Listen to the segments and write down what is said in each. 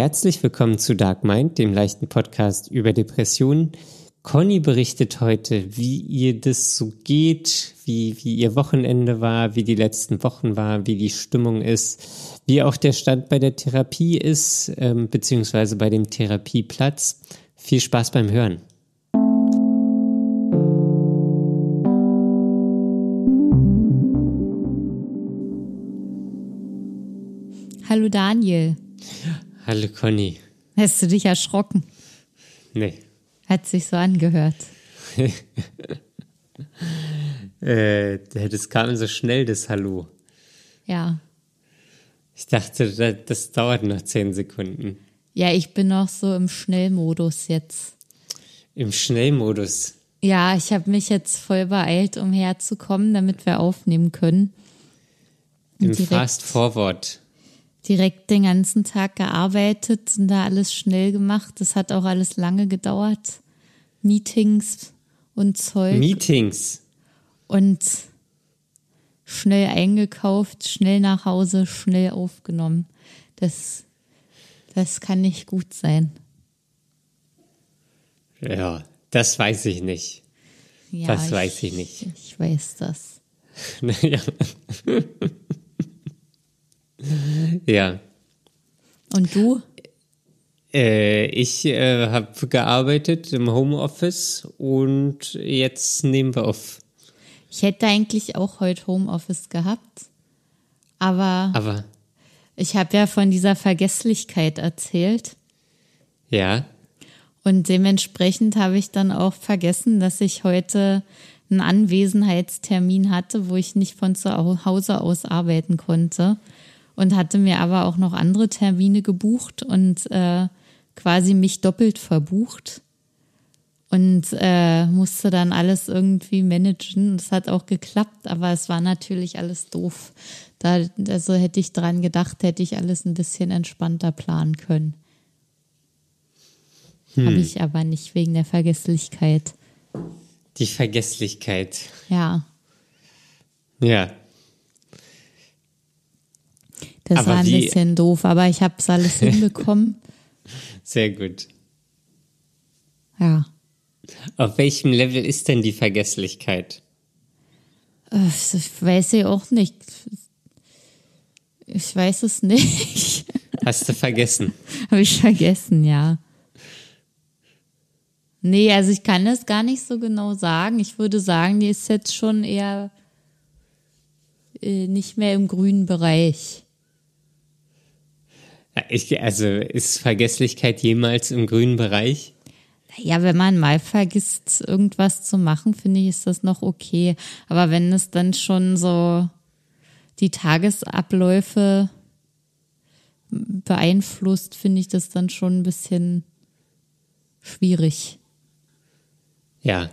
Herzlich willkommen zu Dark Mind, dem leichten Podcast über Depressionen. Conny berichtet heute, wie ihr das so geht, wie, wie ihr Wochenende war, wie die letzten Wochen war, wie die Stimmung ist, wie auch der Stand bei der Therapie ist, ähm, beziehungsweise bei dem Therapieplatz. Viel Spaß beim Hören. Hallo Daniel. Hallo Conny. Hast du dich erschrocken? Nee. Hat sich so angehört. äh, das kam so schnell, das Hallo. Ja. Ich dachte, das, das dauert noch zehn Sekunden. Ja, ich bin noch so im Schnellmodus jetzt. Im Schnellmodus? Ja, ich habe mich jetzt voll beeilt, um herzukommen, damit wir aufnehmen können. Im Fast Forward direkt den ganzen Tag gearbeitet und da alles schnell gemacht. Das hat auch alles lange gedauert. Meetings und Zeug. Meetings. Und schnell eingekauft, schnell nach Hause, schnell aufgenommen. Das, das kann nicht gut sein. Ja, das weiß ich nicht. Ja, das ich, weiß ich nicht. Ich weiß das. ja. Ja. Und du? Äh, ich äh, habe gearbeitet im Homeoffice und jetzt nehmen wir auf. Ich hätte eigentlich auch heute Homeoffice gehabt, aber, aber ich habe ja von dieser Vergesslichkeit erzählt. Ja. Und dementsprechend habe ich dann auch vergessen, dass ich heute einen Anwesenheitstermin hatte, wo ich nicht von zu Hause aus arbeiten konnte und hatte mir aber auch noch andere Termine gebucht und äh, quasi mich doppelt verbucht und äh, musste dann alles irgendwie managen. Es hat auch geklappt, aber es war natürlich alles doof. Da, also hätte ich dran gedacht, hätte ich alles ein bisschen entspannter planen können. Hm. Habe ich aber nicht wegen der Vergesslichkeit. Die Vergesslichkeit. Ja. Ja. Das aber war ein wie, bisschen doof, aber ich habe es alles hinbekommen. Sehr gut. Ja. Auf welchem Level ist denn die Vergesslichkeit? Das weiß ich auch nicht. Ich weiß es nicht. Hast du vergessen? Habe ich vergessen, ja. Nee, also ich kann das gar nicht so genau sagen. Ich würde sagen, die ist jetzt schon eher äh, nicht mehr im grünen Bereich. Ich, also ist Vergesslichkeit jemals im grünen Bereich? Ja, wenn man mal vergisst, irgendwas zu machen, finde ich, ist das noch okay. Aber wenn es dann schon so die Tagesabläufe beeinflusst, finde ich das dann schon ein bisschen schwierig. Ja,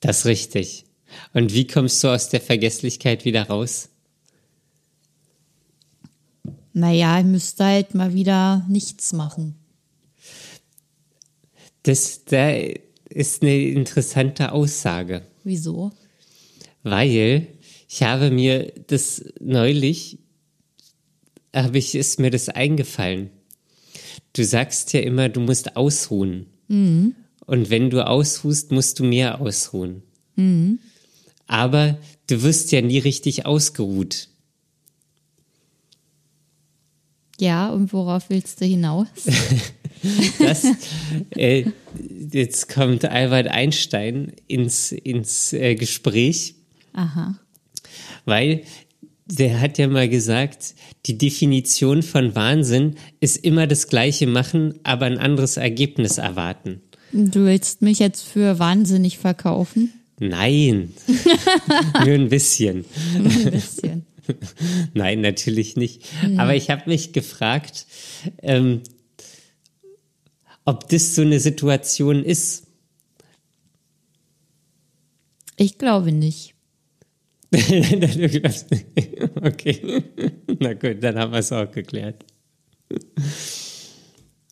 das ist richtig. Und wie kommst du aus der Vergesslichkeit wieder raus? Naja, ich müsste halt mal wieder nichts machen. Das da ist eine interessante Aussage. Wieso? Weil ich habe mir das neulich, habe ich, ist mir das eingefallen. Du sagst ja immer, du musst ausruhen. Mhm. Und wenn du ausruhst, musst du mehr ausruhen. Mhm. Aber du wirst ja nie richtig ausgeruht. Ja, und worauf willst du hinaus? das, äh, jetzt kommt Albert Einstein ins, ins äh, Gespräch. Aha. Weil der hat ja mal gesagt, die Definition von Wahnsinn ist immer das Gleiche machen, aber ein anderes Ergebnis erwarten. Du willst mich jetzt für wahnsinnig verkaufen? Nein, nur ein bisschen. Nur ein bisschen. Nein, natürlich nicht. Mhm. Aber ich habe mich gefragt, ähm, ob das so eine Situation ist. Ich glaube nicht. okay. Na gut, dann haben wir es auch geklärt.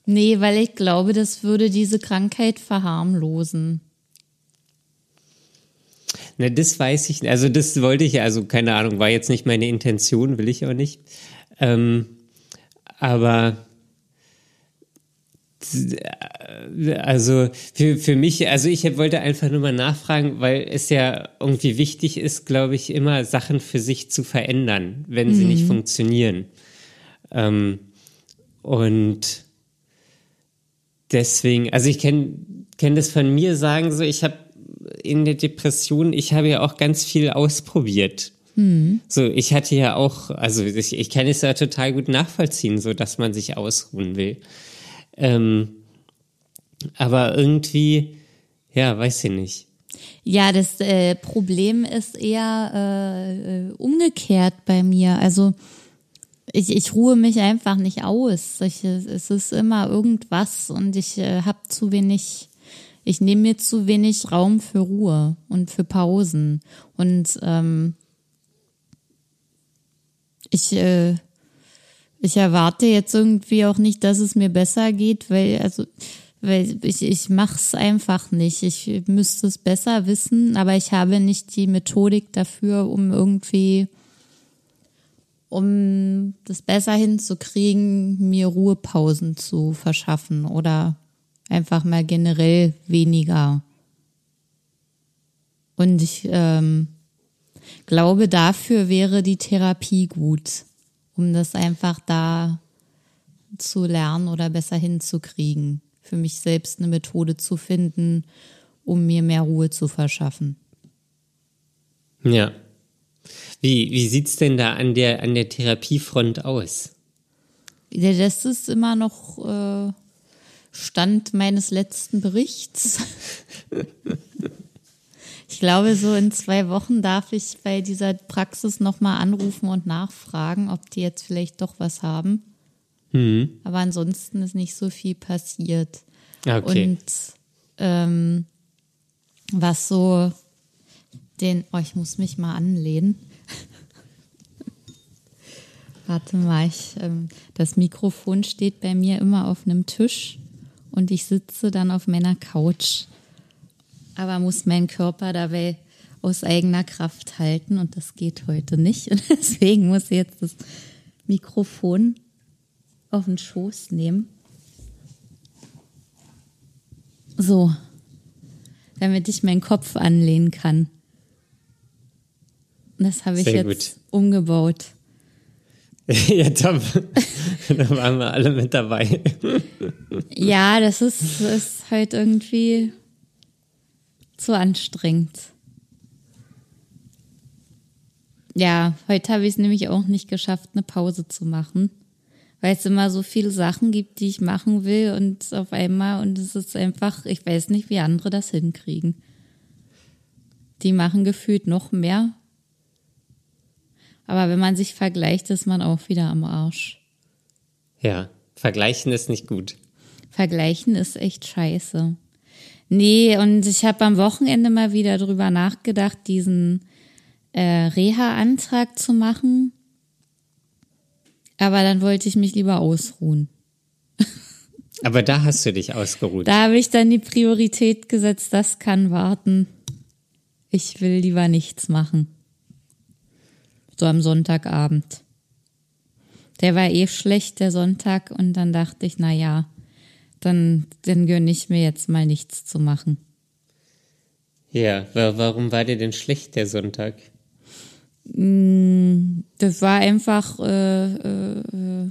Nee, weil ich glaube, das würde diese Krankheit verharmlosen. Na, das weiß ich nicht. Also das wollte ich, also keine Ahnung, war jetzt nicht meine Intention, will ich auch nicht. Ähm, aber also für, für mich, also ich wollte einfach nur mal nachfragen, weil es ja irgendwie wichtig ist, glaube ich, immer Sachen für sich zu verändern, wenn mhm. sie nicht mhm. funktionieren. Ähm, und deswegen, also ich kenne kenn das von mir sagen, so ich habe in der Depression, ich habe ja auch ganz viel ausprobiert. Mhm. So, ich hatte ja auch, also ich, ich kann es ja total gut nachvollziehen, so dass man sich ausruhen will. Ähm, aber irgendwie, ja, weiß ich nicht. Ja, das äh, Problem ist eher äh, äh, umgekehrt bei mir. Also ich, ich ruhe mich einfach nicht aus. Ich, es ist immer irgendwas und ich äh, habe zu wenig, ich nehme mir zu wenig Raum für Ruhe und für Pausen. Und ähm, ich, äh, ich erwarte jetzt irgendwie auch nicht, dass es mir besser geht, weil, also weil ich, ich mache es einfach nicht. Ich müsste es besser wissen, aber ich habe nicht die Methodik dafür, um irgendwie, um das besser hinzukriegen, mir Ruhepausen zu verschaffen oder einfach mal generell weniger. Und ich ähm, glaube, dafür wäre die Therapie gut, um das einfach da zu lernen oder besser hinzukriegen für mich selbst eine Methode zu finden, um mir mehr Ruhe zu verschaffen. Ja. Wie, wie sieht es denn da an der, an der Therapiefront aus? Das ist immer noch äh, Stand meines letzten Berichts. ich glaube, so in zwei Wochen darf ich bei dieser Praxis nochmal anrufen und nachfragen, ob die jetzt vielleicht doch was haben. Mhm. Aber ansonsten ist nicht so viel passiert. Okay. Und ähm, was so den, oh, ich muss mich mal anlehnen. Warte mal, ich, ähm, das Mikrofon steht bei mir immer auf einem Tisch und ich sitze dann auf meiner Couch. Aber muss mein Körper dabei aus eigener Kraft halten und das geht heute nicht. Und deswegen muss ich jetzt das Mikrofon auf den Schoß nehmen. So, damit ich meinen Kopf anlehnen kann. Das habe ich Sehr jetzt gut. umgebaut. ja, top. da waren wir alle mit dabei. ja, das ist, ist halt irgendwie zu anstrengend. Ja, heute habe ich es nämlich auch nicht geschafft, eine Pause zu machen weil es immer so viele Sachen gibt, die ich machen will und auf einmal und es ist einfach, ich weiß nicht, wie andere das hinkriegen. Die machen gefühlt noch mehr. Aber wenn man sich vergleicht, ist man auch wieder am Arsch. Ja, vergleichen ist nicht gut. Vergleichen ist echt scheiße. Nee, und ich habe am Wochenende mal wieder drüber nachgedacht, diesen äh, Reha-Antrag zu machen aber dann wollte ich mich lieber ausruhen. Aber da hast du dich ausgeruht. Da habe ich dann die Priorität gesetzt, das kann warten. Ich will lieber nichts machen. So am Sonntagabend. Der war eh schlecht, der Sonntag, und dann dachte ich, na ja, dann, dann gönne ich mir jetzt mal nichts zu machen. Ja, warum war der denn schlecht, der Sonntag? Mm, das war einfach äh, äh,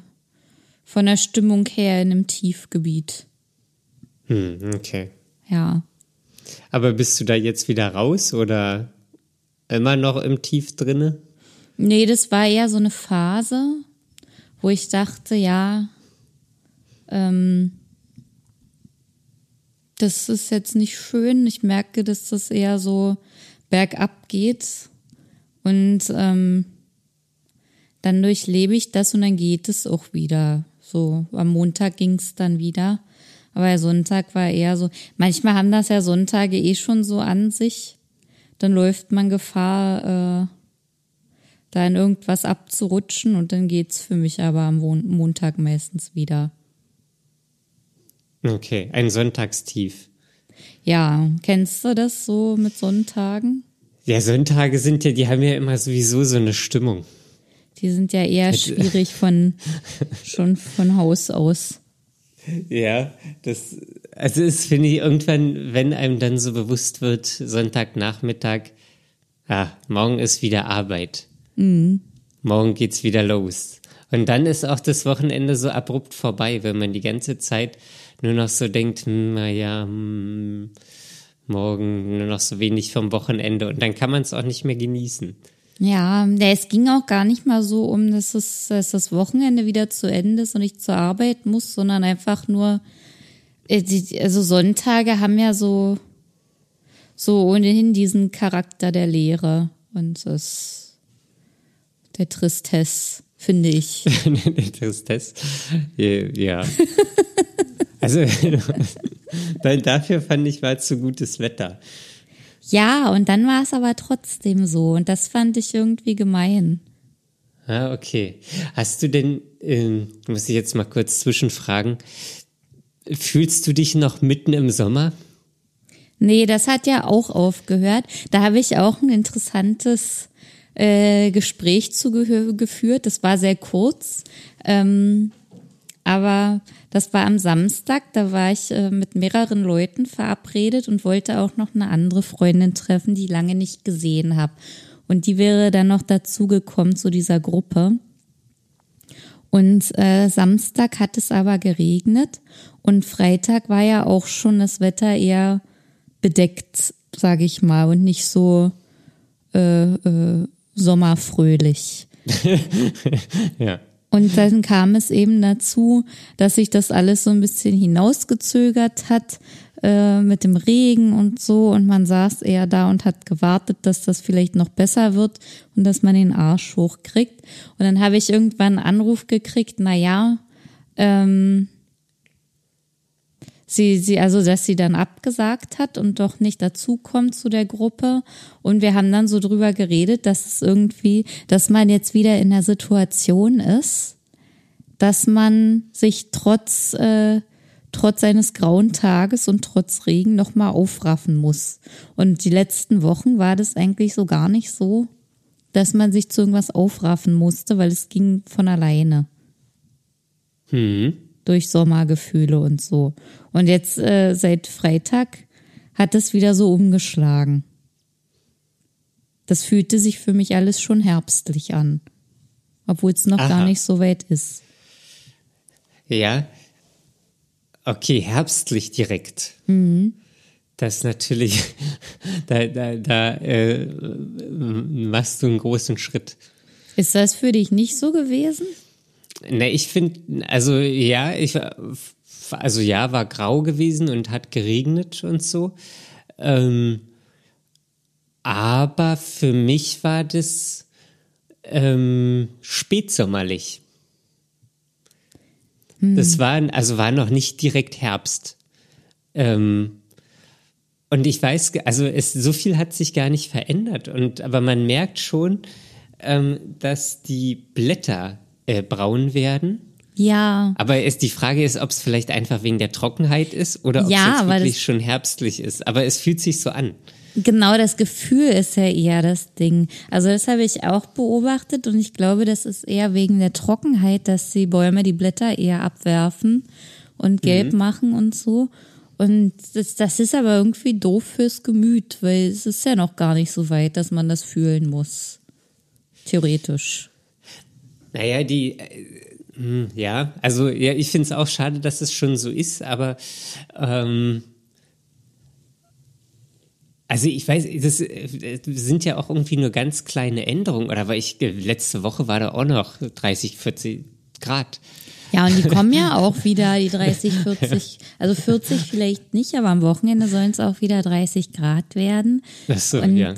von der Stimmung her in einem Tiefgebiet. Hm, okay. Ja. Aber bist du da jetzt wieder raus oder immer noch im Tief drinne? Nee, das war eher so eine Phase, wo ich dachte, ja, ähm, das ist jetzt nicht schön. Ich merke, dass das eher so bergab geht und ähm, dann durchlebe ich das und dann geht es auch wieder. So, am Montag ging es dann wieder. Aber Sonntag war eher so, manchmal haben das ja Sonntage eh schon so an sich. Dann läuft man Gefahr, äh, da in irgendwas abzurutschen und dann geht's für mich aber am Montag meistens wieder. Okay, ein Sonntagstief. Ja, kennst du das so mit Sonntagen? Ja, Sonntage sind ja, die haben ja immer sowieso so eine Stimmung. Die sind ja eher schwierig von schon von Haus aus. Ja, das, also es finde ich irgendwann, wenn einem dann so bewusst wird, Sonntagnachmittag, ja, morgen ist wieder Arbeit. Mhm. Morgen geht's wieder los. Und dann ist auch das Wochenende so abrupt vorbei, wenn man die ganze Zeit nur noch so denkt, hm, naja, hm, morgen nur noch so wenig vom Wochenende und dann kann man es auch nicht mehr genießen. Ja, es ging auch gar nicht mal so um, dass, es, dass das Wochenende wieder zu Ende ist und ich zur Arbeit muss, sondern einfach nur, äh, also Sonntage haben ja so, so ohnehin diesen Charakter der Lehre und das, der Tristesse, finde ich. der Tristesse, ja. also, dafür fand ich, war es so gutes Wetter. Ja, und dann war es aber trotzdem so und das fand ich irgendwie gemein. Ah, okay. Hast du denn, ähm, muss ich jetzt mal kurz zwischenfragen, fühlst du dich noch mitten im Sommer? Nee, das hat ja auch aufgehört. Da habe ich auch ein interessantes äh, Gespräch zu geführt. Das war sehr kurz. Ähm, aber das war am Samstag, da war ich äh, mit mehreren Leuten verabredet und wollte auch noch eine andere Freundin treffen, die ich lange nicht gesehen habe. Und die wäre dann noch dazugekommen zu dieser Gruppe. Und äh, Samstag hat es aber geregnet und Freitag war ja auch schon das Wetter eher bedeckt, sage ich mal, und nicht so äh, äh, sommerfröhlich. ja. Und dann kam es eben dazu, dass sich das alles so ein bisschen hinausgezögert hat äh, mit dem Regen und so. Und man saß eher da und hat gewartet, dass das vielleicht noch besser wird und dass man den Arsch hochkriegt. Und dann habe ich irgendwann einen Anruf gekriegt, na ja, ähm, sie, sie, also dass sie dann abgesagt hat und doch nicht dazukommt zu der Gruppe. Und wir haben dann so drüber geredet, dass es irgendwie, dass man jetzt wieder in der Situation ist, dass man sich trotz, äh, trotz eines grauen Tages und trotz Regen nochmal aufraffen muss. Und die letzten Wochen war das eigentlich so gar nicht so, dass man sich zu irgendwas aufraffen musste, weil es ging von alleine. Hm durch Sommergefühle und so. Und jetzt äh, seit Freitag hat es wieder so umgeschlagen. Das fühlte sich für mich alles schon herbstlich an, obwohl es noch Aha. gar nicht so weit ist. Ja. Okay, herbstlich direkt. Mhm. Das ist natürlich, da, da, da äh, machst du einen großen Schritt. Ist das für dich nicht so gewesen? Ne, ich finde, also ja, ich also ja, war grau gewesen und hat geregnet und so. Ähm, aber für mich war das ähm, spätsommerlich. Hm. Das war, also war noch nicht direkt Herbst. Ähm, und ich weiß, also es, so viel hat sich gar nicht verändert. Und, aber man merkt schon, ähm, dass die Blätter äh, braun werden. Ja. Aber es, die Frage ist, ob es vielleicht einfach wegen der Trockenheit ist oder ob ja, es wirklich schon herbstlich ist. Aber es fühlt sich so an. Genau, das Gefühl ist ja eher das Ding. Also das habe ich auch beobachtet und ich glaube, das ist eher wegen der Trockenheit, dass die Bäume die Blätter eher abwerfen und gelb mhm. machen und so. Und das, das ist aber irgendwie doof fürs Gemüt, weil es ist ja noch gar nicht so weit, dass man das fühlen muss. Theoretisch. Naja, die, äh, hm, ja, also ja, ich finde es auch schade, dass es schon so ist, aber ähm, also ich weiß, das äh, sind ja auch irgendwie nur ganz kleine Änderungen, oder weil ich letzte Woche war da auch noch 30, 40 Grad. Ja, und die kommen ja auch wieder, die 30, 40, also 40 vielleicht nicht, aber am Wochenende sollen es auch wieder 30 Grad werden. Ach so, und ja.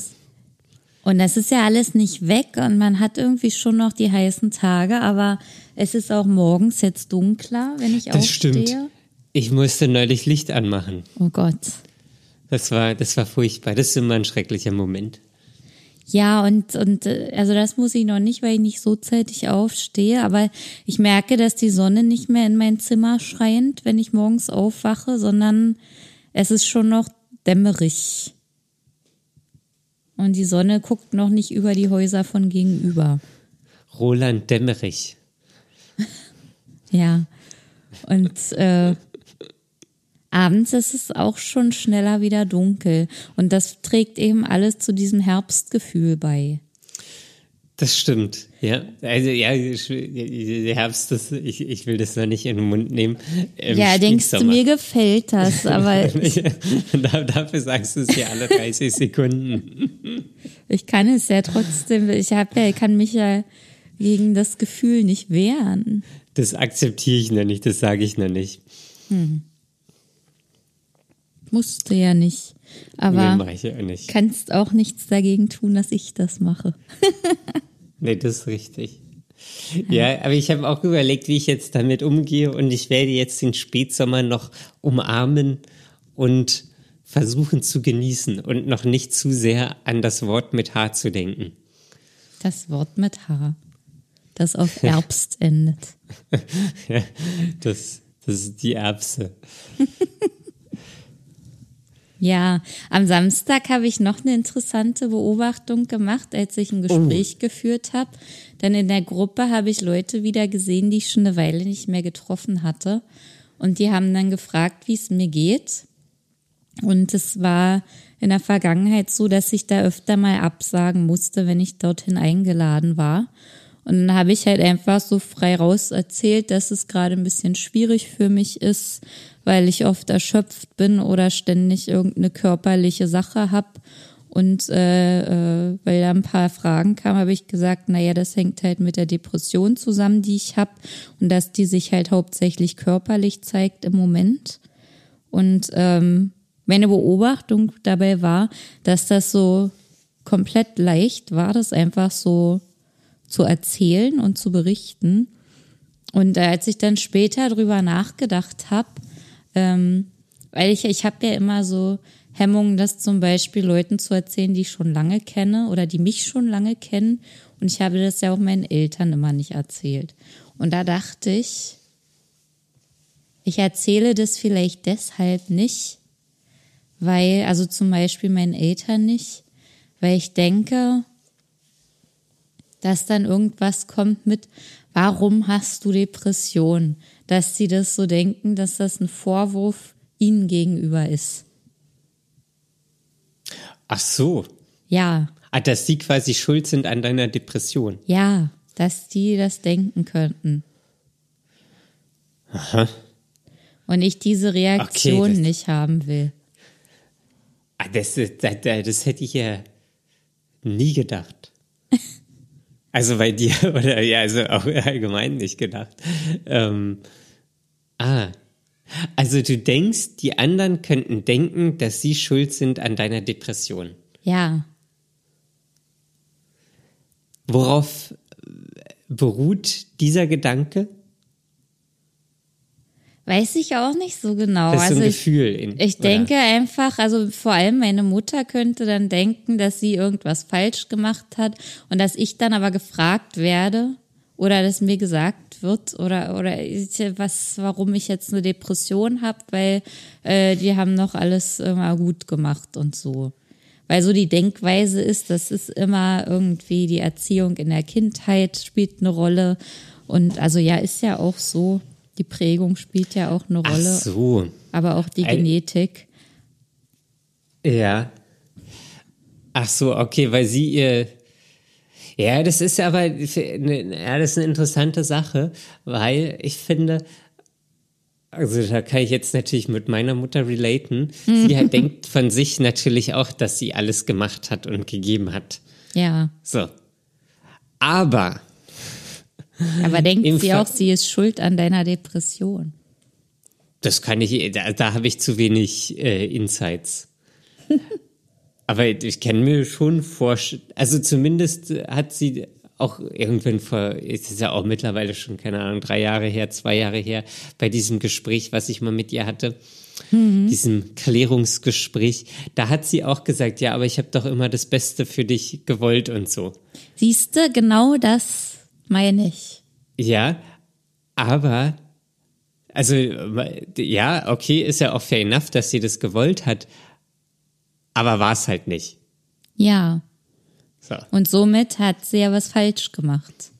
Und das ist ja alles nicht weg und man hat irgendwie schon noch die heißen Tage, aber es ist auch morgens jetzt dunkler, wenn ich das aufstehe. Das stimmt. Ich musste neulich Licht anmachen. Oh Gott. Das war, das war furchtbar. Das ist immer ein schrecklicher Moment. Ja, und, und also das muss ich noch nicht, weil ich nicht so zeitig aufstehe, aber ich merke, dass die Sonne nicht mehr in mein Zimmer scheint, wenn ich morgens aufwache, sondern es ist schon noch dämmerig. Und die Sonne guckt noch nicht über die Häuser von gegenüber. Roland Dämmerich. Ja. Und äh, abends ist es auch schon schneller wieder dunkel. Und das trägt eben alles zu diesem Herbstgefühl bei. Das stimmt, ja. Also ja, Herbst, das, ich, ich will das noch nicht in den Mund nehmen. Ähm, ja, denkst du, mir gefällt das, aber. Dafür sagst du es ja alle 30 Sekunden. Ich kann es ja trotzdem, ich hab ja, kann mich ja gegen das Gefühl nicht wehren. Das akzeptiere ich noch nicht, das sage ich noch nicht. Hm. Musste ja nicht. Aber nee, ja nicht. kannst auch nichts dagegen tun, dass ich das mache. nee, das ist richtig. Ja, aber ich habe auch überlegt, wie ich jetzt damit umgehe und ich werde jetzt den Spätsommer noch umarmen und versuchen zu genießen und noch nicht zu sehr an das Wort mit H zu denken. Das Wort mit H, das auf Erbst endet. ja, das, das ist die Erbse. Ja, am Samstag habe ich noch eine interessante Beobachtung gemacht, als ich ein Gespräch oh. geführt habe. Denn in der Gruppe habe ich Leute wieder gesehen, die ich schon eine Weile nicht mehr getroffen hatte. Und die haben dann gefragt, wie es mir geht. Und es war in der Vergangenheit so, dass ich da öfter mal absagen musste, wenn ich dorthin eingeladen war. Und dann habe ich halt einfach so frei raus erzählt, dass es gerade ein bisschen schwierig für mich ist, weil ich oft erschöpft bin oder ständig irgendeine körperliche Sache hab und äh, äh, weil da ein paar Fragen kamen, habe ich gesagt, naja, das hängt halt mit der Depression zusammen, die ich habe und dass die sich halt hauptsächlich körperlich zeigt im Moment. Und ähm, meine Beobachtung dabei war, dass das so komplett leicht war, das einfach so zu erzählen und zu berichten. Und als ich dann später drüber nachgedacht habe, ähm, weil ich, ich habe ja immer so Hemmungen, das zum Beispiel Leuten zu erzählen, die ich schon lange kenne oder die mich schon lange kennen. Und ich habe das ja auch meinen Eltern immer nicht erzählt. Und da dachte ich, ich erzähle das vielleicht deshalb nicht, weil, also zum Beispiel meinen Eltern nicht, weil ich denke, dass dann irgendwas kommt mit, warum hast du Depression? Dass sie das so denken, dass das ein Vorwurf ihnen gegenüber ist. Ach so. Ja. Ah, dass sie quasi schuld sind an deiner Depression. Ja, dass die das denken könnten. Aha. Und ich diese Reaktion okay, nicht haben will. Ah, das, das, das hätte ich ja nie gedacht. Also bei dir, oder ja, also auch allgemein nicht gedacht. Ähm, ah. Also du denkst, die anderen könnten denken, dass sie schuld sind an deiner Depression. Ja. Worauf beruht dieser Gedanke? Weiß ich auch nicht so genau. Das ist also ein Gefühl. In, ich, ich denke einfach, also vor allem meine Mutter könnte dann denken, dass sie irgendwas falsch gemacht hat und dass ich dann aber gefragt werde oder dass mir gesagt wird oder oder was, warum ich jetzt eine Depression habe, weil äh, die haben noch alles immer gut gemacht und so. Weil so die Denkweise ist, das ist immer irgendwie die Erziehung in der Kindheit spielt eine Rolle und also ja, ist ja auch so. Die Prägung spielt ja auch eine Rolle. Ach so. Aber auch die Genetik. Ja. Ach so, okay, weil sie ihr. Ja, das ist aber, ja, das ist eine interessante Sache, weil ich finde, also da kann ich jetzt natürlich mit meiner Mutter relaten. Sie halt denkt von sich natürlich auch, dass sie alles gemacht hat und gegeben hat. Ja. So. Aber aber denkt sie Fall, auch, sie ist schuld an deiner Depression? Das kann ich, da, da habe ich zu wenig äh, Insights. Aber ich kann mir schon vorstellen, also zumindest hat sie auch irgendwann vor, es ist ja auch mittlerweile schon, keine Ahnung, drei Jahre her, zwei Jahre her, bei diesem Gespräch, was ich mal mit ihr hatte, mhm. diesem Klärungsgespräch, da hat sie auch gesagt, ja, aber ich habe doch immer das Beste für dich gewollt und so. Siehste, genau das meine ich. Ja, aber, also, ja, okay, ist ja auch fair enough, dass sie das gewollt hat, aber war es halt nicht. Ja. So. Und somit hat sie ja was falsch gemacht.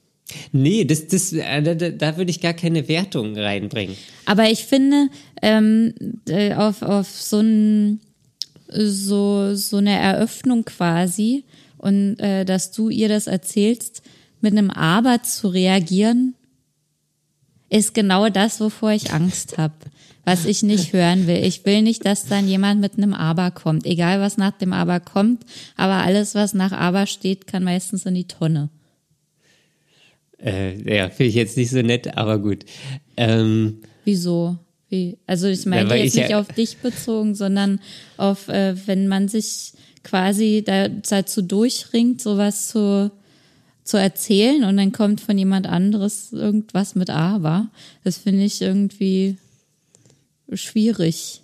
Nee, das, das, äh, da, da würde ich gar keine Wertung reinbringen. Aber ich finde, ähm, äh, auf, auf so, ein, so, so eine Eröffnung quasi und äh, dass du ihr das erzählst, mit einem Aber zu reagieren, ist genau das, wovor ich Angst habe. Was ich nicht hören will. Ich will nicht, dass dann jemand mit einem Aber kommt. Egal, was nach dem Aber kommt. Aber alles, was nach Aber steht, kann meistens in die Tonne. Äh, ja, finde ich jetzt nicht so nett, aber gut. Ähm, Wieso? Wie? Also ich meine ja, jetzt nicht ja auf dich bezogen, sondern auf, äh, wenn man sich quasi da, dazu durchringt, sowas zu, zu erzählen und dann kommt von jemand anderes irgendwas mit Aber. Das finde ich irgendwie schwierig.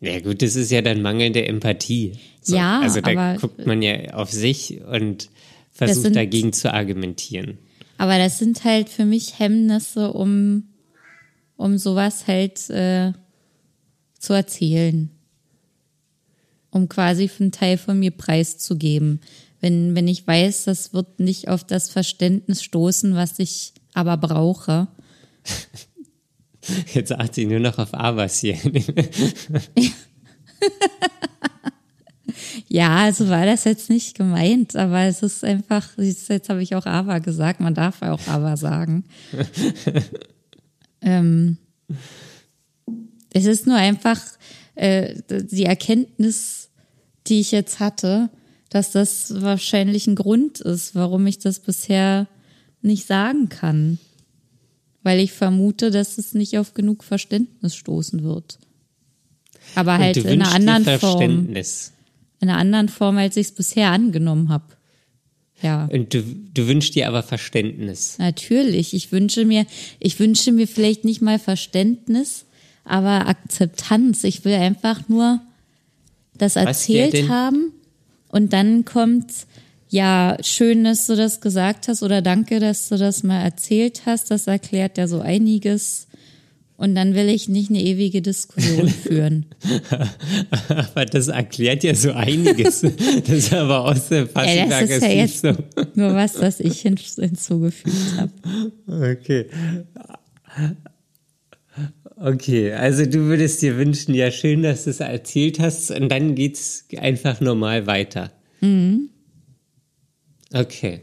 Ja gut, das ist ja dann mangelnde Empathie. So, ja, also da guckt man ja auf sich und versucht sind, dagegen zu argumentieren. Aber das sind halt für mich Hemmnisse, um, um sowas halt äh, zu erzählen. Um quasi einen Teil von mir preiszugeben. Wenn, wenn ich weiß, das wird nicht auf das Verständnis stoßen, was ich aber brauche. Jetzt achte ich nur noch auf Abas hier. Ja, also war das jetzt nicht gemeint, aber es ist einfach, jetzt habe ich auch aber gesagt, man darf auch aber sagen. ähm, es ist nur einfach äh, die Erkenntnis, die ich jetzt hatte, dass das wahrscheinlich ein Grund ist, warum ich das bisher nicht sagen kann. Weil ich vermute, dass es nicht auf genug Verständnis stoßen wird. Aber halt in einer anderen Form in einer anderen Form, als ich es bisher angenommen habe. Ja. Und du, du wünschst dir aber Verständnis. Natürlich. Ich wünsche mir, ich wünsche mir vielleicht nicht mal Verständnis, aber Akzeptanz. Ich will einfach nur das erzählt haben und dann kommt, ja, schön, dass du das gesagt hast oder danke, dass du das mal erzählt hast. Das erklärt ja so einiges. Und dann will ich nicht eine ewige Diskussion führen. aber das erklärt ja so einiges. Das ist aber aus der Passenberg ja, das ist ja jetzt so. nur was, was ich hinzugefügt habe. Okay. Okay, also du würdest dir wünschen, ja schön, dass du es erzählt hast und dann geht's einfach normal weiter. Mhm. Okay.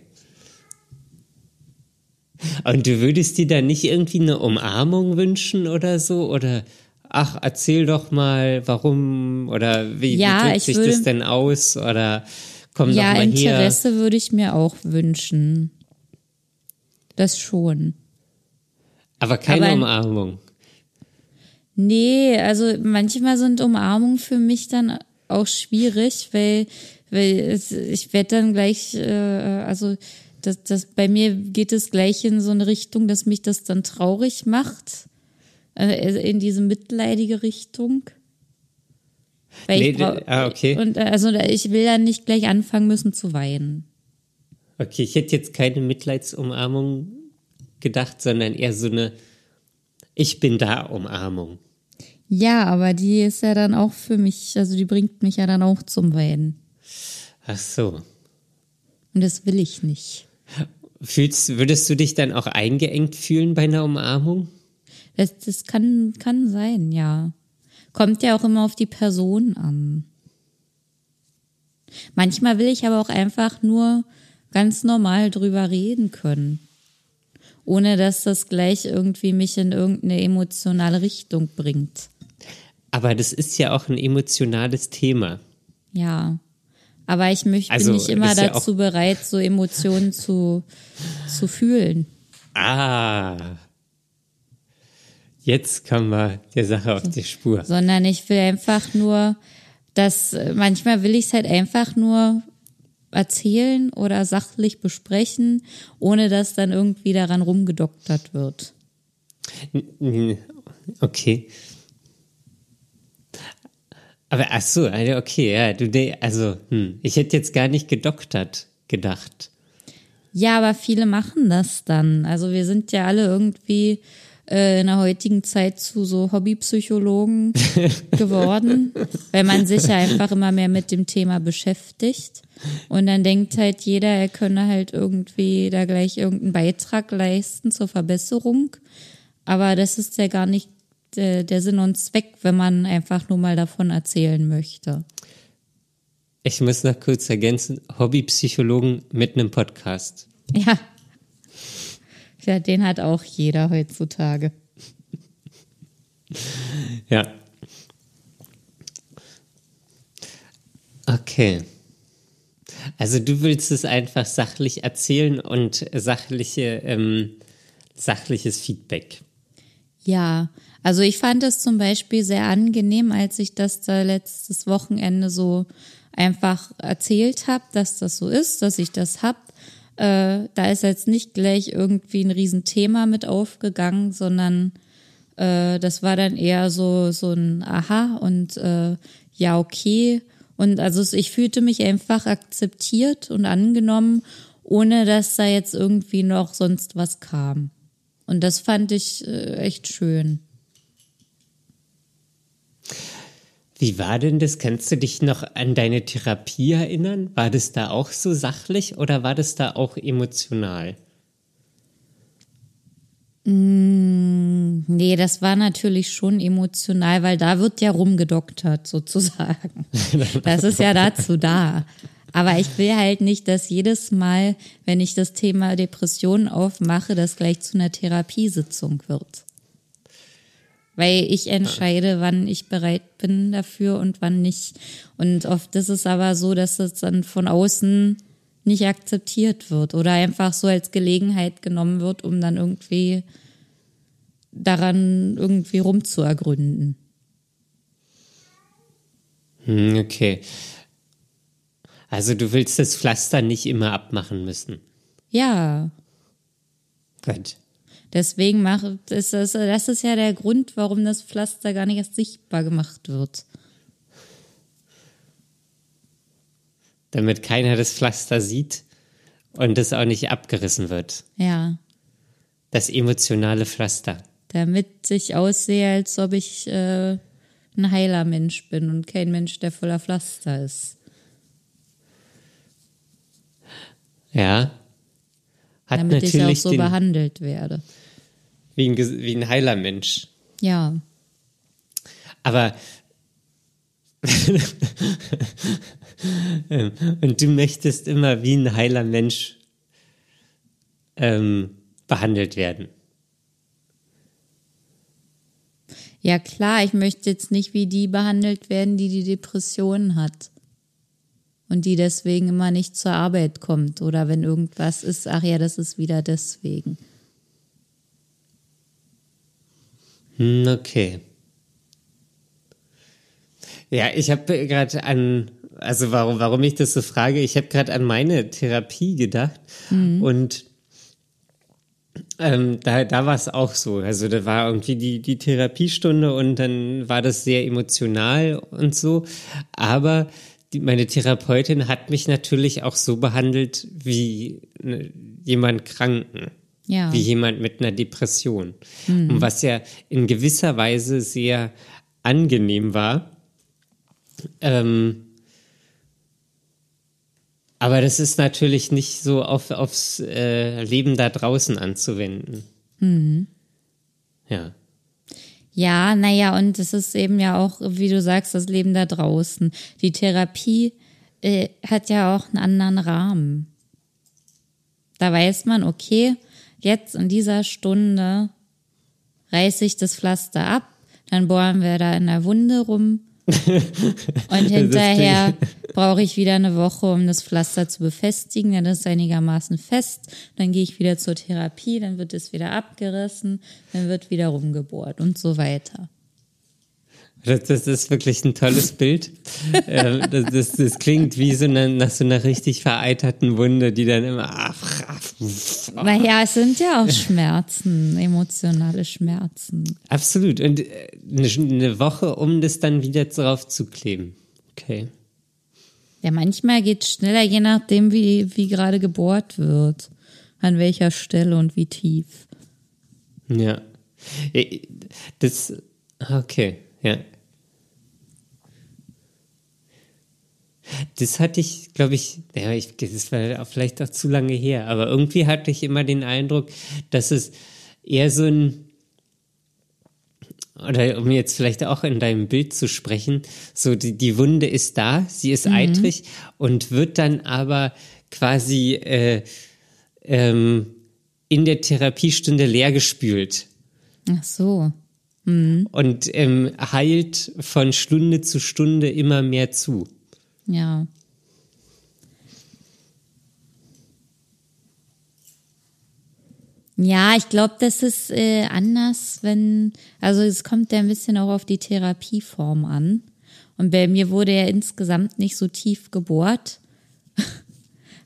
Und du würdest dir da nicht irgendwie eine Umarmung wünschen oder so? Oder ach, erzähl doch mal, warum oder wie, ja, wie drückt sich würde, das denn aus? Oder komm ja, doch mal Interesse her. Interesse würde ich mir auch wünschen. Das schon. Aber keine Aber, Umarmung. Nee, also manchmal sind Umarmungen für mich dann auch schwierig, weil, weil ich werde dann gleich, äh, also das, das, bei mir geht es gleich in so eine Richtung, dass mich das dann traurig macht. Äh, in diese mitleidige Richtung. Weil nee, ich ah, okay. Und äh, also ich will dann nicht gleich anfangen müssen zu weinen. Okay, ich hätte jetzt keine Mitleidsumarmung gedacht, sondern eher so eine Ich bin da Umarmung. Ja, aber die ist ja dann auch für mich, also die bringt mich ja dann auch zum Weinen. Ach so. Und das will ich nicht. Fühlst, würdest du dich dann auch eingeengt fühlen bei einer Umarmung? Das, das kann, kann sein, ja. Kommt ja auch immer auf die Person an. Manchmal will ich aber auch einfach nur ganz normal drüber reden können. Ohne dass das gleich irgendwie mich in irgendeine emotionale Richtung bringt. Aber das ist ja auch ein emotionales Thema. Ja. Aber ich möchte, also, bin nicht immer dazu ja bereit, so Emotionen zu, zu fühlen. Ah. Jetzt kommen wir der Sache auf die Spur. Sondern ich will einfach nur, dass manchmal will ich es halt einfach nur erzählen oder sachlich besprechen, ohne dass dann irgendwie daran rumgedoktert wird. Okay. Aber ach so, also okay, ja, du, also, hm, ich hätte jetzt gar nicht gedoktert gedacht. Ja, aber viele machen das dann. Also wir sind ja alle irgendwie äh, in der heutigen Zeit zu so Hobbypsychologen geworden, weil man sich ja einfach immer mehr mit dem Thema beschäftigt. Und dann denkt halt jeder, er könne halt irgendwie da gleich irgendeinen Beitrag leisten zur Verbesserung. Aber das ist ja gar nicht der, der Sinn und Zweck, wenn man einfach nur mal davon erzählen möchte. Ich muss noch kurz ergänzen, Hobbypsychologen mit einem Podcast. Ja. Ja, den hat auch jeder heutzutage. Ja. Okay. Also du willst es einfach sachlich erzählen und sachliche, ähm, sachliches Feedback. Ja, also ich fand es zum Beispiel sehr angenehm, als ich das da letztes Wochenende so einfach erzählt habe, dass das so ist, dass ich das hab. Äh, da ist jetzt nicht gleich irgendwie ein Riesenthema mit aufgegangen, sondern äh, das war dann eher so so ein Aha und äh, ja okay und also ich fühlte mich einfach akzeptiert und angenommen, ohne dass da jetzt irgendwie noch sonst was kam. Und das fand ich äh, echt schön. Wie war denn das? Kannst du dich noch an deine Therapie erinnern? War das da auch so sachlich oder war das da auch emotional? Mm, nee, das war natürlich schon emotional, weil da wird ja rumgedoktert sozusagen. Das ist ja dazu da. Aber ich will halt nicht, dass jedes Mal, wenn ich das Thema Depression aufmache, das gleich zu einer Therapiesitzung wird weil ich entscheide, wann ich bereit bin dafür und wann nicht. Und oft ist es aber so, dass es dann von außen nicht akzeptiert wird oder einfach so als Gelegenheit genommen wird, um dann irgendwie daran irgendwie rumzuergründen. Hm, okay. Also du willst das Pflaster nicht immer abmachen müssen. Ja. Gut. Deswegen macht ist das, das ist ja der Grund, warum das Pflaster gar nicht erst sichtbar gemacht wird. Damit keiner das Pflaster sieht und es auch nicht abgerissen wird. Ja. Das emotionale Pflaster. Damit ich aussehe, als ob ich äh, ein heiler Mensch bin und kein Mensch, der voller Pflaster ist. Ja. Hat Damit ich auch so behandelt werde. Wie ein, wie ein heiler Mensch. Ja. Aber und du möchtest immer wie ein heiler Mensch ähm, behandelt werden. Ja klar, ich möchte jetzt nicht wie die behandelt werden, die die Depression hat und die deswegen immer nicht zur Arbeit kommt oder wenn irgendwas ist, ach ja, das ist wieder deswegen. Hm, okay. Ja, ich habe gerade an, also warum, warum ich das so frage, ich habe gerade an meine Therapie gedacht mhm. und ähm, da, da war es auch so. Also da war irgendwie die, die Therapiestunde und dann war das sehr emotional und so. Aber die, meine Therapeutin hat mich natürlich auch so behandelt wie ne, jemand Kranken ja. wie jemand mit einer Depression. Mhm. Und was ja in gewisser Weise sehr angenehm war. Ähm, aber das ist natürlich nicht so auf, aufs äh, Leben da draußen anzuwenden. Mhm. Ja. Ja, naja, und es ist eben ja auch, wie du sagst, das Leben da draußen. Die Therapie äh, hat ja auch einen anderen Rahmen. Da weiß man, okay, jetzt in dieser Stunde reiße ich das Pflaster ab, dann bohren wir da in der Wunde rum und hinterher brauche ich wieder eine Woche, um das Pflaster zu befestigen. Dann ist es einigermaßen fest. Dann gehe ich wieder zur Therapie, dann wird es wieder abgerissen, dann wird wieder rumgebohrt und so weiter. Das, das ist wirklich ein tolles Bild. äh, das, das, das, klingt wie so eine, nach so einer richtig vereiterten Wunde, die dann immer. Ach, ach, Naja, es sind ja auch Schmerzen, emotionale Schmerzen. Absolut. Und äh, eine, eine Woche, um das dann wieder drauf zu kleben. Okay. Ja, manchmal geht es schneller, je nachdem, wie, wie gerade gebohrt wird. An welcher Stelle und wie tief. Ja. Äh, das, okay, ja. Das hatte ich, glaube ich, ja, ich, das war vielleicht auch zu lange her, aber irgendwie hatte ich immer den Eindruck, dass es eher so ein, oder um jetzt vielleicht auch in deinem Bild zu sprechen, so die, die Wunde ist da, sie ist mhm. eitrig und wird dann aber quasi äh, ähm, in der Therapiestunde leergespült. Ach so. Mhm. Und ähm, heilt von Stunde zu Stunde immer mehr zu. Ja. Ja, ich glaube, das ist äh, anders, wenn, also es kommt ja ein bisschen auch auf die Therapieform an. Und bei mir wurde ja insgesamt nicht so tief gebohrt,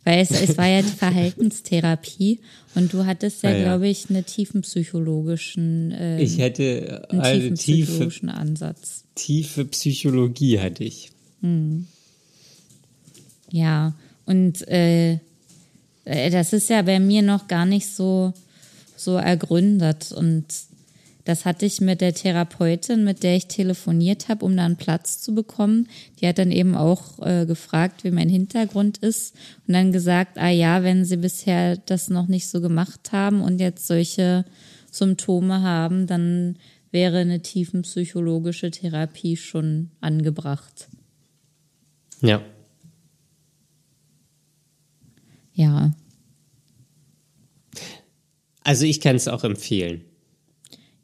weil es, es war ja die Verhaltenstherapie und du hattest ja, ja. glaube ich, einen tiefenpsychologischen, äh, ich hätte einen also tiefenpsychologischen tiefe, Ansatz. Tiefe Psychologie hatte ich. Hm. Ja, und äh, äh, das ist ja bei mir noch gar nicht so, so ergründet. Und das hatte ich mit der Therapeutin, mit der ich telefoniert habe, um da einen Platz zu bekommen. Die hat dann eben auch äh, gefragt, wie mein Hintergrund ist und dann gesagt, ah ja, wenn sie bisher das noch nicht so gemacht haben und jetzt solche Symptome haben, dann wäre eine tiefenpsychologische Therapie schon angebracht. Ja. Ja. Also ich kann es auch empfehlen.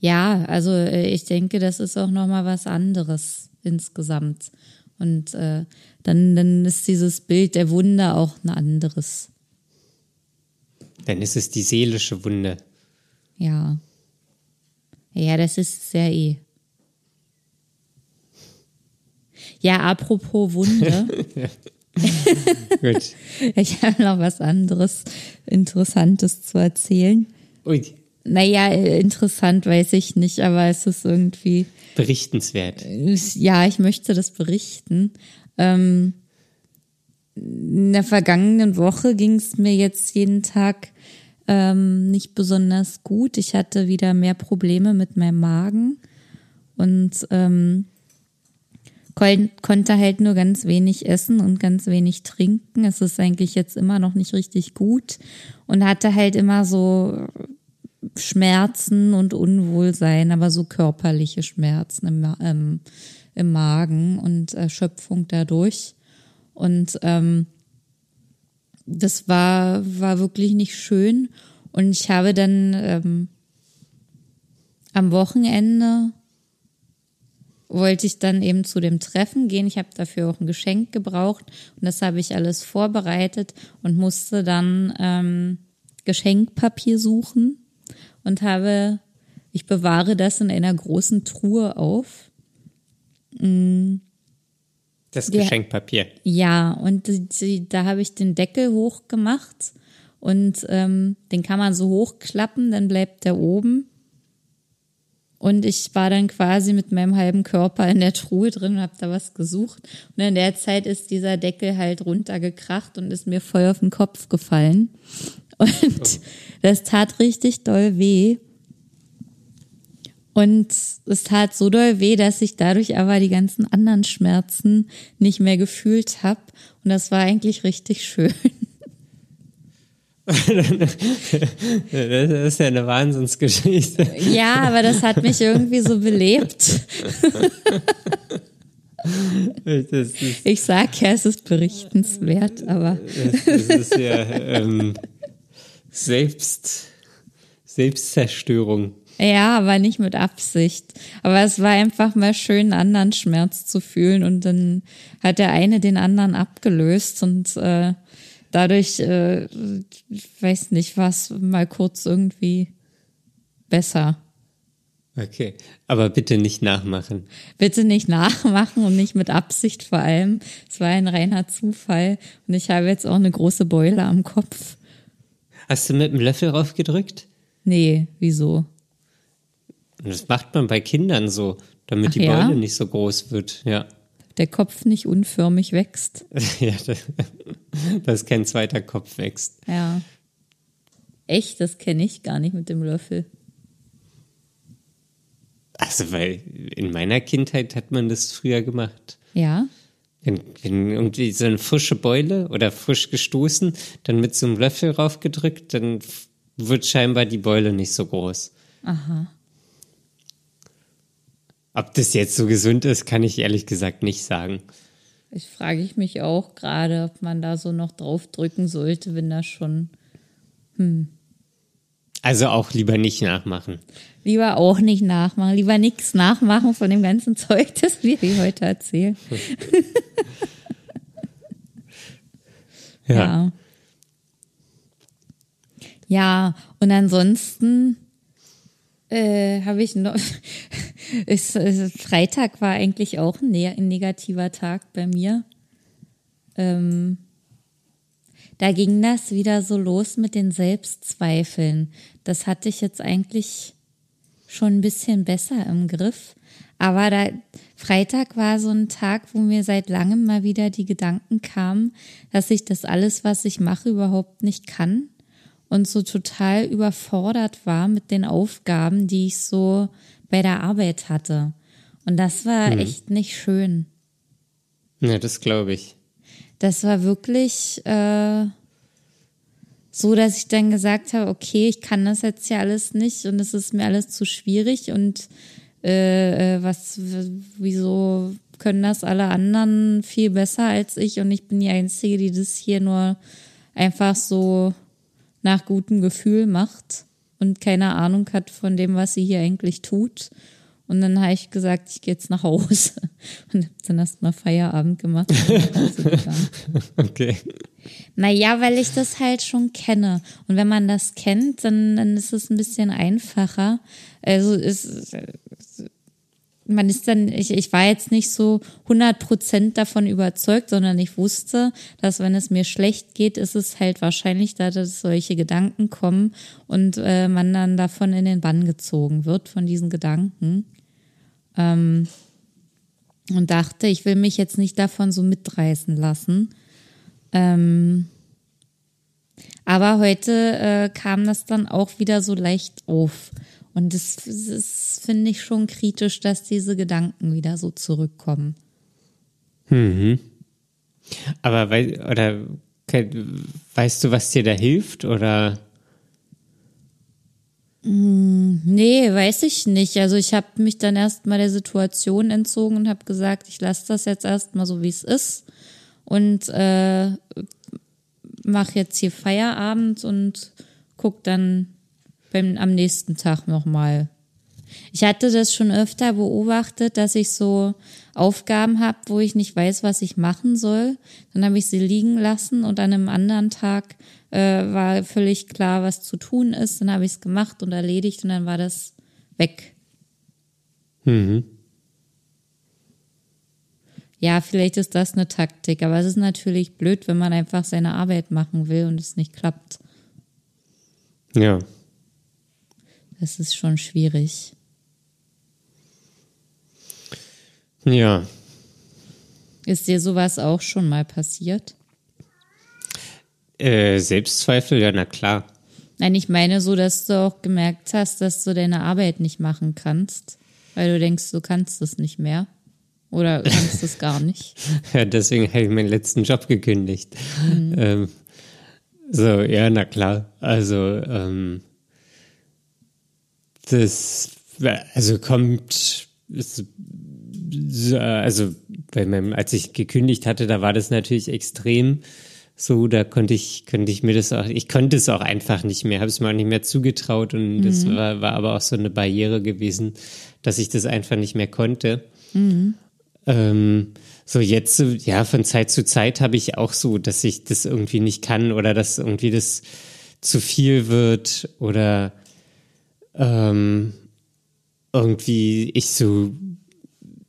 Ja, also äh, ich denke, das ist auch noch mal was anderes insgesamt. Und äh, dann, dann ist dieses Bild der Wunder auch ein anderes. Dann ist es die seelische Wunde. Ja. Ja, das ist sehr eh. Ja, apropos Wunde. Gut. Ich habe noch was anderes Interessantes zu erzählen. Ui. Naja, interessant weiß ich nicht, aber es ist irgendwie. Berichtenswert. Ja, ich möchte das berichten. Ähm, in der vergangenen Woche ging es mir jetzt jeden Tag ähm, nicht besonders gut. Ich hatte wieder mehr Probleme mit meinem Magen und ähm, konnte halt nur ganz wenig essen und ganz wenig trinken. Es ist eigentlich jetzt immer noch nicht richtig gut und hatte halt immer so Schmerzen und Unwohlsein, aber so körperliche Schmerzen im, ähm, im Magen und Erschöpfung dadurch. Und ähm, das war, war wirklich nicht schön. Und ich habe dann ähm, am Wochenende wollte ich dann eben zu dem Treffen gehen. Ich habe dafür auch ein Geschenk gebraucht und das habe ich alles vorbereitet und musste dann ähm, Geschenkpapier suchen und habe, ich bewahre das in einer großen Truhe auf. Mm. Das Geschenkpapier. Ja, und die, da habe ich den Deckel hochgemacht und ähm, den kann man so hochklappen, dann bleibt der oben. Und ich war dann quasi mit meinem halben Körper in der Truhe drin und habe da was gesucht. Und in der Zeit ist dieser Deckel halt runtergekracht und ist mir voll auf den Kopf gefallen. Und oh. Das tat richtig doll weh. Und es tat so doll weh, dass ich dadurch aber die ganzen anderen Schmerzen nicht mehr gefühlt habe. Und das war eigentlich richtig schön. das ist ja eine Wahnsinnsgeschichte. Ja, aber das hat mich irgendwie so belebt. ich sag ja, es ist berichtenswert, aber. Das ist ja ähm, Selbst, Selbstzerstörung. Ja, aber nicht mit Absicht. Aber es war einfach mal schön, anderen Schmerz zu fühlen und dann hat der eine den anderen abgelöst und äh, dadurch, äh, ich weiß nicht, was mal kurz irgendwie besser. Okay, aber bitte nicht nachmachen. Bitte nicht nachmachen und nicht mit Absicht vor allem. Es war ein reiner Zufall und ich habe jetzt auch eine große Beule am Kopf. Hast du mit dem Löffel raufgedrückt? Nee, wieso? Das macht man bei Kindern so, damit Ach die Beule ja? nicht so groß wird, ja der Kopf nicht unförmig wächst. ja, dass kein zweiter Kopf wächst. Ja. Echt, das kenne ich gar nicht mit dem Löffel. Also, weil in meiner Kindheit hat man das früher gemacht. Ja. Wenn, wenn irgendwie so eine frische Beule oder frisch gestoßen, dann mit so einem Löffel raufgedrückt, dann wird scheinbar die Beule nicht so groß. Aha. Ob das jetzt so gesund ist, kann ich ehrlich gesagt nicht sagen. Ich frage ich mich auch gerade, ob man da so noch draufdrücken sollte, wenn das schon. Also auch lieber nicht nachmachen. Lieber auch nicht nachmachen, lieber nichts nachmachen von dem ganzen Zeug, das wir hier heute erzählen. Ja. Ja. Ja, und ansonsten äh, habe ich noch. ist, ist, Freitag war eigentlich auch ein, ne ein negativer Tag bei mir. Ähm, da ging das wieder so los mit den Selbstzweifeln. Das hatte ich jetzt eigentlich schon ein bisschen besser im Griff. Aber da, Freitag war so ein Tag, wo mir seit langem mal wieder die Gedanken kamen, dass ich das alles, was ich mache, überhaupt nicht kann und so total überfordert war mit den Aufgaben, die ich so bei der Arbeit hatte. Und das war echt nicht schön. Ja, das glaube ich. Das war wirklich äh, so, dass ich dann gesagt habe, okay, ich kann das jetzt ja alles nicht und es ist mir alles zu schwierig und äh, äh, was, wieso können das alle anderen viel besser als ich und ich bin die Einzige, die das hier nur einfach so nach gutem Gefühl macht und keine Ahnung hat von dem, was sie hier eigentlich tut. Und dann habe ich gesagt, ich gehe jetzt nach Hause und habe dann erstmal Feierabend gemacht. Okay. Naja, weil ich das halt schon kenne. Und wenn man das kennt, dann, dann ist es ein bisschen einfacher. Also ist, man ist dann, ich, ich war jetzt nicht so 100% davon überzeugt, sondern ich wusste, dass wenn es mir schlecht geht, ist es halt wahrscheinlich da, dass solche Gedanken kommen und äh, man dann davon in den Bann gezogen wird, von diesen Gedanken. Ähm, und dachte, ich will mich jetzt nicht davon so mitreißen lassen. Ähm, aber heute äh, kam das dann auch wieder so leicht auf. Und das, das finde ich schon kritisch, dass diese Gedanken wieder so zurückkommen. Aber wei oder weißt du, was dir da hilft? Oder Nee, weiß ich nicht. Also ich habe mich dann erstmal der Situation entzogen und habe gesagt, ich lasse das jetzt erstmal so, wie es ist. Und äh, mache jetzt hier Feierabend und guck dann beim, am nächsten Tag nochmal. Ich hatte das schon öfter beobachtet, dass ich so Aufgaben habe, wo ich nicht weiß, was ich machen soll. Dann habe ich sie liegen lassen und an einem anderen Tag äh, war völlig klar, was zu tun ist. Dann habe ich es gemacht und erledigt und dann war das weg. Ja, vielleicht ist das eine Taktik, aber es ist natürlich blöd, wenn man einfach seine Arbeit machen will und es nicht klappt. ja. Das ist schon schwierig. Ja. Ist dir sowas auch schon mal passiert? Äh, Selbstzweifel, ja, na klar. Nein, ich meine so, dass du auch gemerkt hast, dass du deine Arbeit nicht machen kannst, weil du denkst, du kannst es nicht mehr. Oder kannst es gar nicht. Ja, deswegen habe ich meinen letzten Job gekündigt. Ähm, so, ja, na klar. Also, ähm, das, also kommt, ist, also bei meinem, als ich gekündigt hatte, da war das natürlich extrem. So, da konnte ich, konnte ich mir das auch, ich konnte es auch einfach nicht mehr, habe es mir auch nicht mehr zugetraut und das war, war aber auch so eine Barriere gewesen, dass ich das einfach nicht mehr konnte. Ähm, so jetzt, ja, von Zeit zu Zeit habe ich auch so, dass ich das irgendwie nicht kann oder dass irgendwie das zu viel wird oder ähm, irgendwie ich so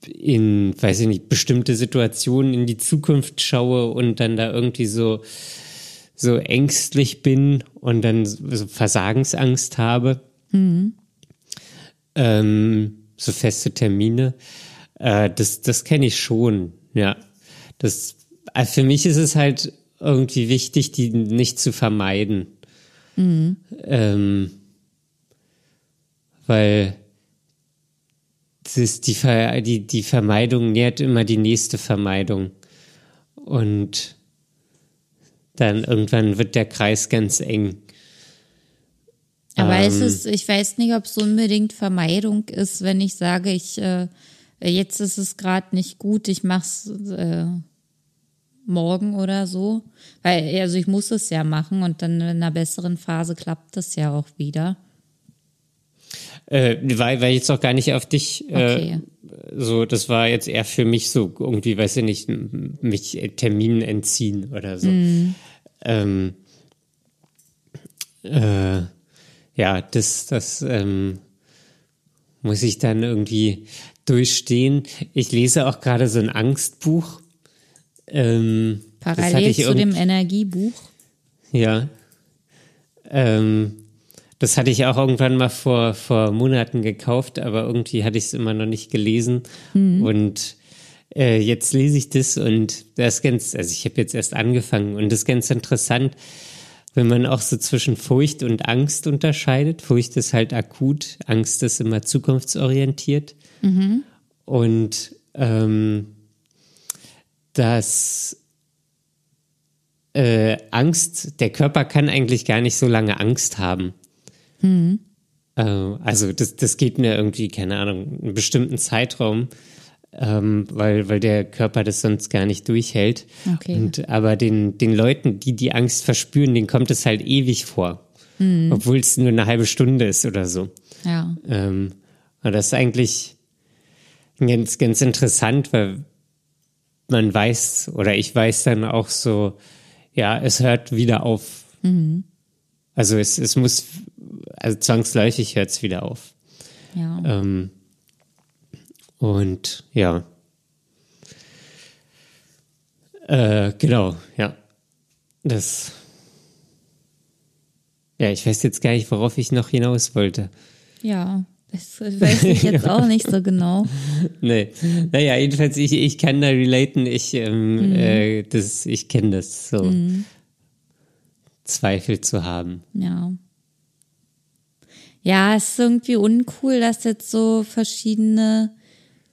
in, weiß ich nicht, bestimmte Situationen in die Zukunft schaue und dann da irgendwie so, so ängstlich bin und dann so Versagensangst habe. Ähm, so feste Termine. Äh, das das kenne ich schon, ja. Das, also für mich ist es halt irgendwie wichtig, die nicht zu vermeiden. Ähm, weil das, die, Ver, die, die Vermeidung nährt immer die nächste Vermeidung. Und dann irgendwann wird der Kreis ganz eng. Aber ähm, es ist, ich weiß nicht, ob es unbedingt Vermeidung ist, wenn ich sage, ich äh, jetzt ist es gerade nicht gut, ich mach's äh, morgen oder so. Weil, also ich muss es ja machen und dann in einer besseren Phase klappt das ja auch wieder. Äh, war, war jetzt auch gar nicht auf dich äh, okay. äh, so, das war jetzt eher für mich so irgendwie, weiß ich nicht, mich Terminen entziehen oder so. Mm. Ähm, äh, ja, das, das ähm, muss ich dann irgendwie durchstehen. Ich lese auch gerade so ein Angstbuch. Ähm, Parallel zu dem Energiebuch. Ja. Ähm, das hatte ich auch irgendwann mal vor, vor Monaten gekauft, aber irgendwie hatte ich es immer noch nicht gelesen. Mhm. Und äh, jetzt lese ich das und das ist ganz, also ich habe jetzt erst angefangen und das ist ganz interessant, wenn man auch so zwischen Furcht und Angst unterscheidet. Furcht ist halt akut, Angst ist immer zukunftsorientiert. Mhm. Und ähm, dass äh, Angst, der Körper kann eigentlich gar nicht so lange Angst haben. Mhm. Äh, also das, das geht mir irgendwie, keine Ahnung, einen bestimmten Zeitraum, ähm, weil, weil der Körper das sonst gar nicht durchhält. Okay. Und, aber den, den Leuten, die die Angst verspüren, denen kommt es halt ewig vor. Mhm. Obwohl es nur eine halbe Stunde ist oder so. Ja. Ähm, und das ist eigentlich ganz, ganz interessant, weil man weiß, oder ich weiß dann auch so, ja, es hört wieder auf. Mhm. Also es, es muss, also zwangsläufig hört es wieder auf. Ja. Ähm, und ja. Äh, genau, ja. Das. Ja, ich weiß jetzt gar nicht, worauf ich noch hinaus wollte. Ja, das weiß ich jetzt auch nicht so genau. Nee. Naja, jedenfalls, ich, ich kann da relaten. Ich, ähm, mhm. äh, das, ich kenne das so. Mhm. Zweifel zu haben. Ja. Ja, es ist irgendwie uncool, dass jetzt so verschiedene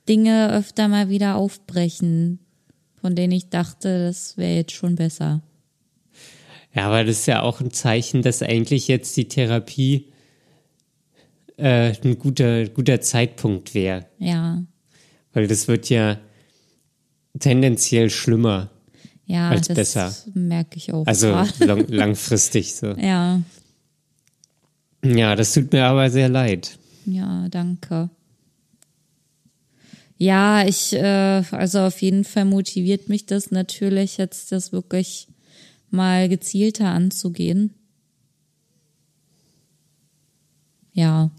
Dinge öfter mal wieder aufbrechen, von denen ich dachte, das wäre jetzt schon besser. Ja, aber das ist ja auch ein Zeichen, dass eigentlich jetzt die Therapie äh, ein guter, guter Zeitpunkt wäre. Ja. Weil das wird ja tendenziell schlimmer ja, als das besser. merke ich auch. Also lang, langfristig so. Ja. Ja, das tut mir aber sehr leid. Ja, danke. Ja, ich, äh, also auf jeden Fall motiviert mich das natürlich, jetzt das wirklich mal gezielter anzugehen. Ja.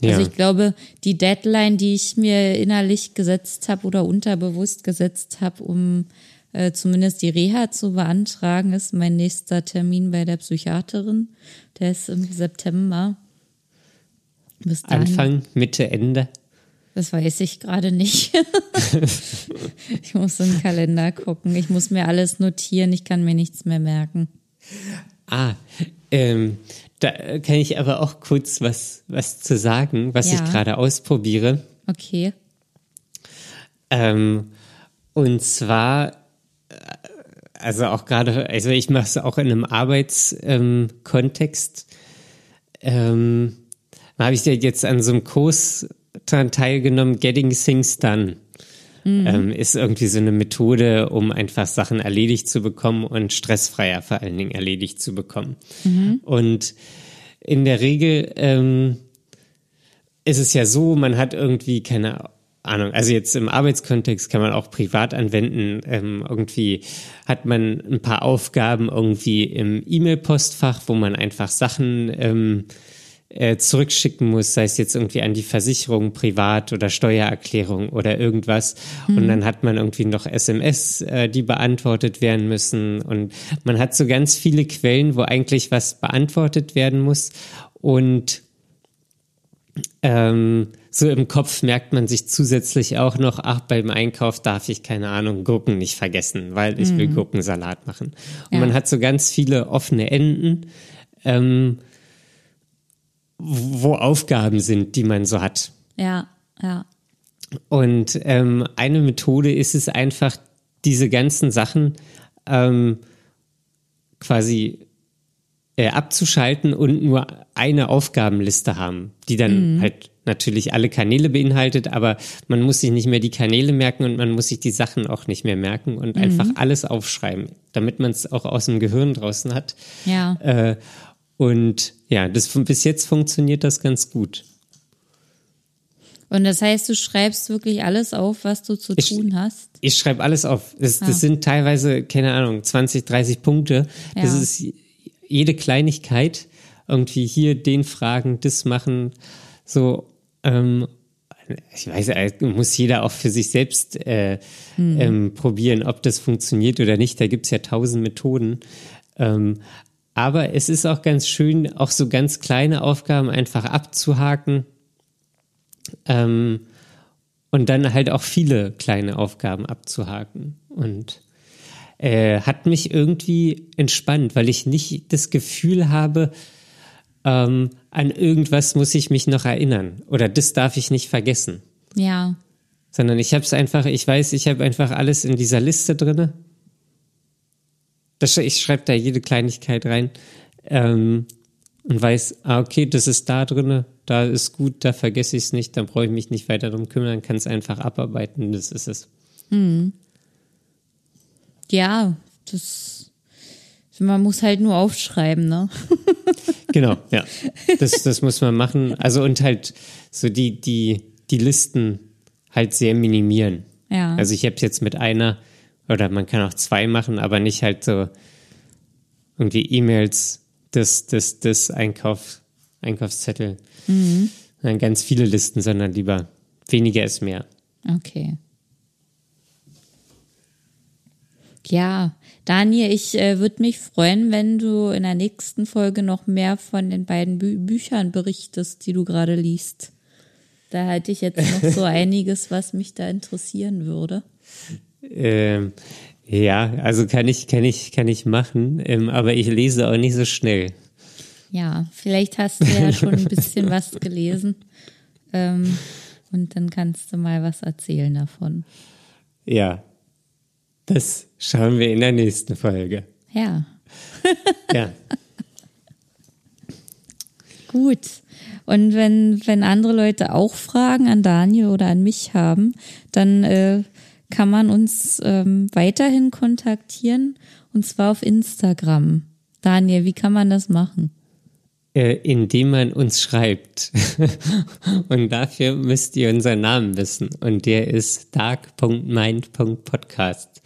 Ja. Also ich glaube, die Deadline, die ich mir innerlich gesetzt habe oder unterbewusst gesetzt habe, um äh, zumindest die Reha zu beantragen, ist mein nächster Termin bei der Psychiaterin. Der ist im September. Bis dahin, Anfang, Mitte, Ende? Das weiß ich gerade nicht. ich muss den Kalender gucken. Ich muss mir alles notieren. Ich kann mir nichts mehr merken. Ah, ähm, da kann ich aber auch kurz was, was zu sagen, was ja. ich gerade ausprobiere. Okay. Ähm, und zwar, also auch gerade, also ich mache es auch in einem Arbeitskontext. Ähm, ähm, habe ich ja jetzt an so einem Kurs dran teilgenommen, Getting Things Done. Mhm. Ähm, ist irgendwie so eine Methode, um einfach Sachen erledigt zu bekommen und stressfreier vor allen Dingen erledigt zu bekommen. Mhm. Und in der Regel ähm, ist es ja so, man hat irgendwie keine Ahnung, also jetzt im Arbeitskontext kann man auch privat anwenden. Ähm, irgendwie hat man ein paar Aufgaben irgendwie im E-Mail-Postfach, wo man einfach Sachen ähm, äh, zurückschicken muss, sei es jetzt irgendwie an die Versicherung, Privat- oder Steuererklärung oder irgendwas. Mhm. Und dann hat man irgendwie noch SMS, äh, die beantwortet werden müssen. Und man hat so ganz viele Quellen, wo eigentlich was beantwortet werden muss. Und ähm, so im Kopf merkt man sich zusätzlich auch noch, ach, beim Einkauf darf ich, keine Ahnung, Gurken nicht vergessen, weil ich mhm. will Gurkensalat machen. Und ja. man hat so ganz viele offene Enden. Ähm, wo Aufgaben sind, die man so hat. Ja. Ja. Und ähm, eine Methode ist es einfach, diese ganzen Sachen ähm, quasi äh, abzuschalten und nur eine Aufgabenliste haben, die dann mhm. halt natürlich alle Kanäle beinhaltet, aber man muss sich nicht mehr die Kanäle merken und man muss sich die Sachen auch nicht mehr merken und mhm. einfach alles aufschreiben, damit man es auch aus dem Gehirn draußen hat. Ja. Äh, und ja, das bis jetzt funktioniert das ganz gut. Und das heißt, du schreibst wirklich alles auf, was du zu ich, tun hast? Ich schreibe alles auf. Das, das ah. sind teilweise, keine Ahnung, 20, 30 Punkte. Ja. Das ist jede Kleinigkeit. Irgendwie hier den fragen, das machen. So, ähm, ich weiß, äh, muss jeder auch für sich selbst äh, hm. ähm, probieren, ob das funktioniert oder nicht. Da gibt's ja tausend Methoden. Ähm, aber es ist auch ganz schön, auch so ganz kleine Aufgaben einfach abzuhaken ähm, und dann halt auch viele kleine Aufgaben abzuhaken. Und äh, hat mich irgendwie entspannt, weil ich nicht das Gefühl habe, ähm, an irgendwas muss ich mich noch erinnern oder das darf ich nicht vergessen. Ja. Sondern ich habe es einfach, ich weiß, ich habe einfach alles in dieser Liste drinne. Das, ich schreibe da jede Kleinigkeit rein ähm, und weiß, ah, okay, das ist da drinne, da ist gut, da vergesse ich es nicht, dann brauche ich mich nicht weiter darum kümmern, kann es einfach abarbeiten, das ist es. Mhm. Ja, das man muss halt nur aufschreiben, ne? genau, ja. Das, das muss man machen. Also und halt so die, die, die Listen halt sehr minimieren. Ja. Also ich habe es jetzt mit einer oder man kann auch zwei machen, aber nicht halt so irgendwie E-Mails, das, das, das Einkauf, Einkaufszettel. Mhm. Dann ganz viele Listen, sondern lieber weniger ist mehr. Okay. Ja, Daniel, ich äh, würde mich freuen, wenn du in der nächsten Folge noch mehr von den beiden Bü Büchern berichtest, die du gerade liest. Da halte ich jetzt noch so einiges, was mich da interessieren würde. Ähm, ja, also kann ich, kann ich, kann ich machen, ähm, aber ich lese auch nicht so schnell. Ja, vielleicht hast du ja schon ein bisschen was gelesen. Ähm, und dann kannst du mal was erzählen davon. Ja, das schauen wir in der nächsten Folge. Ja. ja. Gut. Und wenn, wenn andere Leute auch Fragen an Daniel oder an mich haben, dann äh, kann man uns ähm, weiterhin kontaktieren und zwar auf Instagram. Daniel, wie kann man das machen? Äh, indem man uns schreibt. und dafür müsst ihr unseren Namen wissen. Und der ist dark.mind.podcast.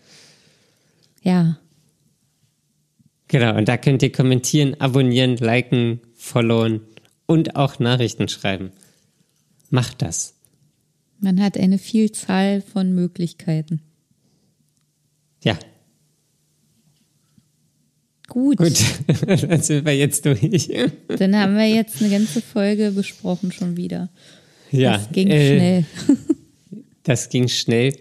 Ja. Genau, und da könnt ihr kommentieren, abonnieren, liken, followen und auch Nachrichten schreiben. Macht das. Man hat eine Vielzahl von Möglichkeiten. Ja. Gut. Gut, dann sind wir jetzt durch. Dann haben wir jetzt eine ganze Folge besprochen schon wieder. Ja. Das ging äh, schnell. Das ging schnell.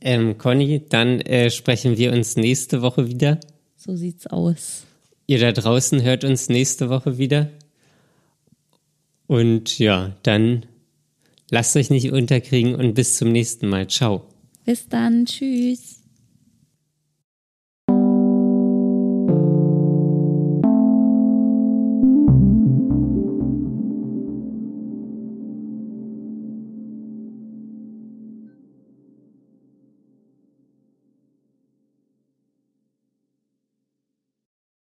Ähm, Conny, dann äh, sprechen wir uns nächste Woche wieder. So sieht's aus. Ihr da draußen hört uns nächste Woche wieder. Und ja, dann lasst euch nicht unterkriegen und bis zum nächsten Mal. Ciao. Bis dann. Tschüss.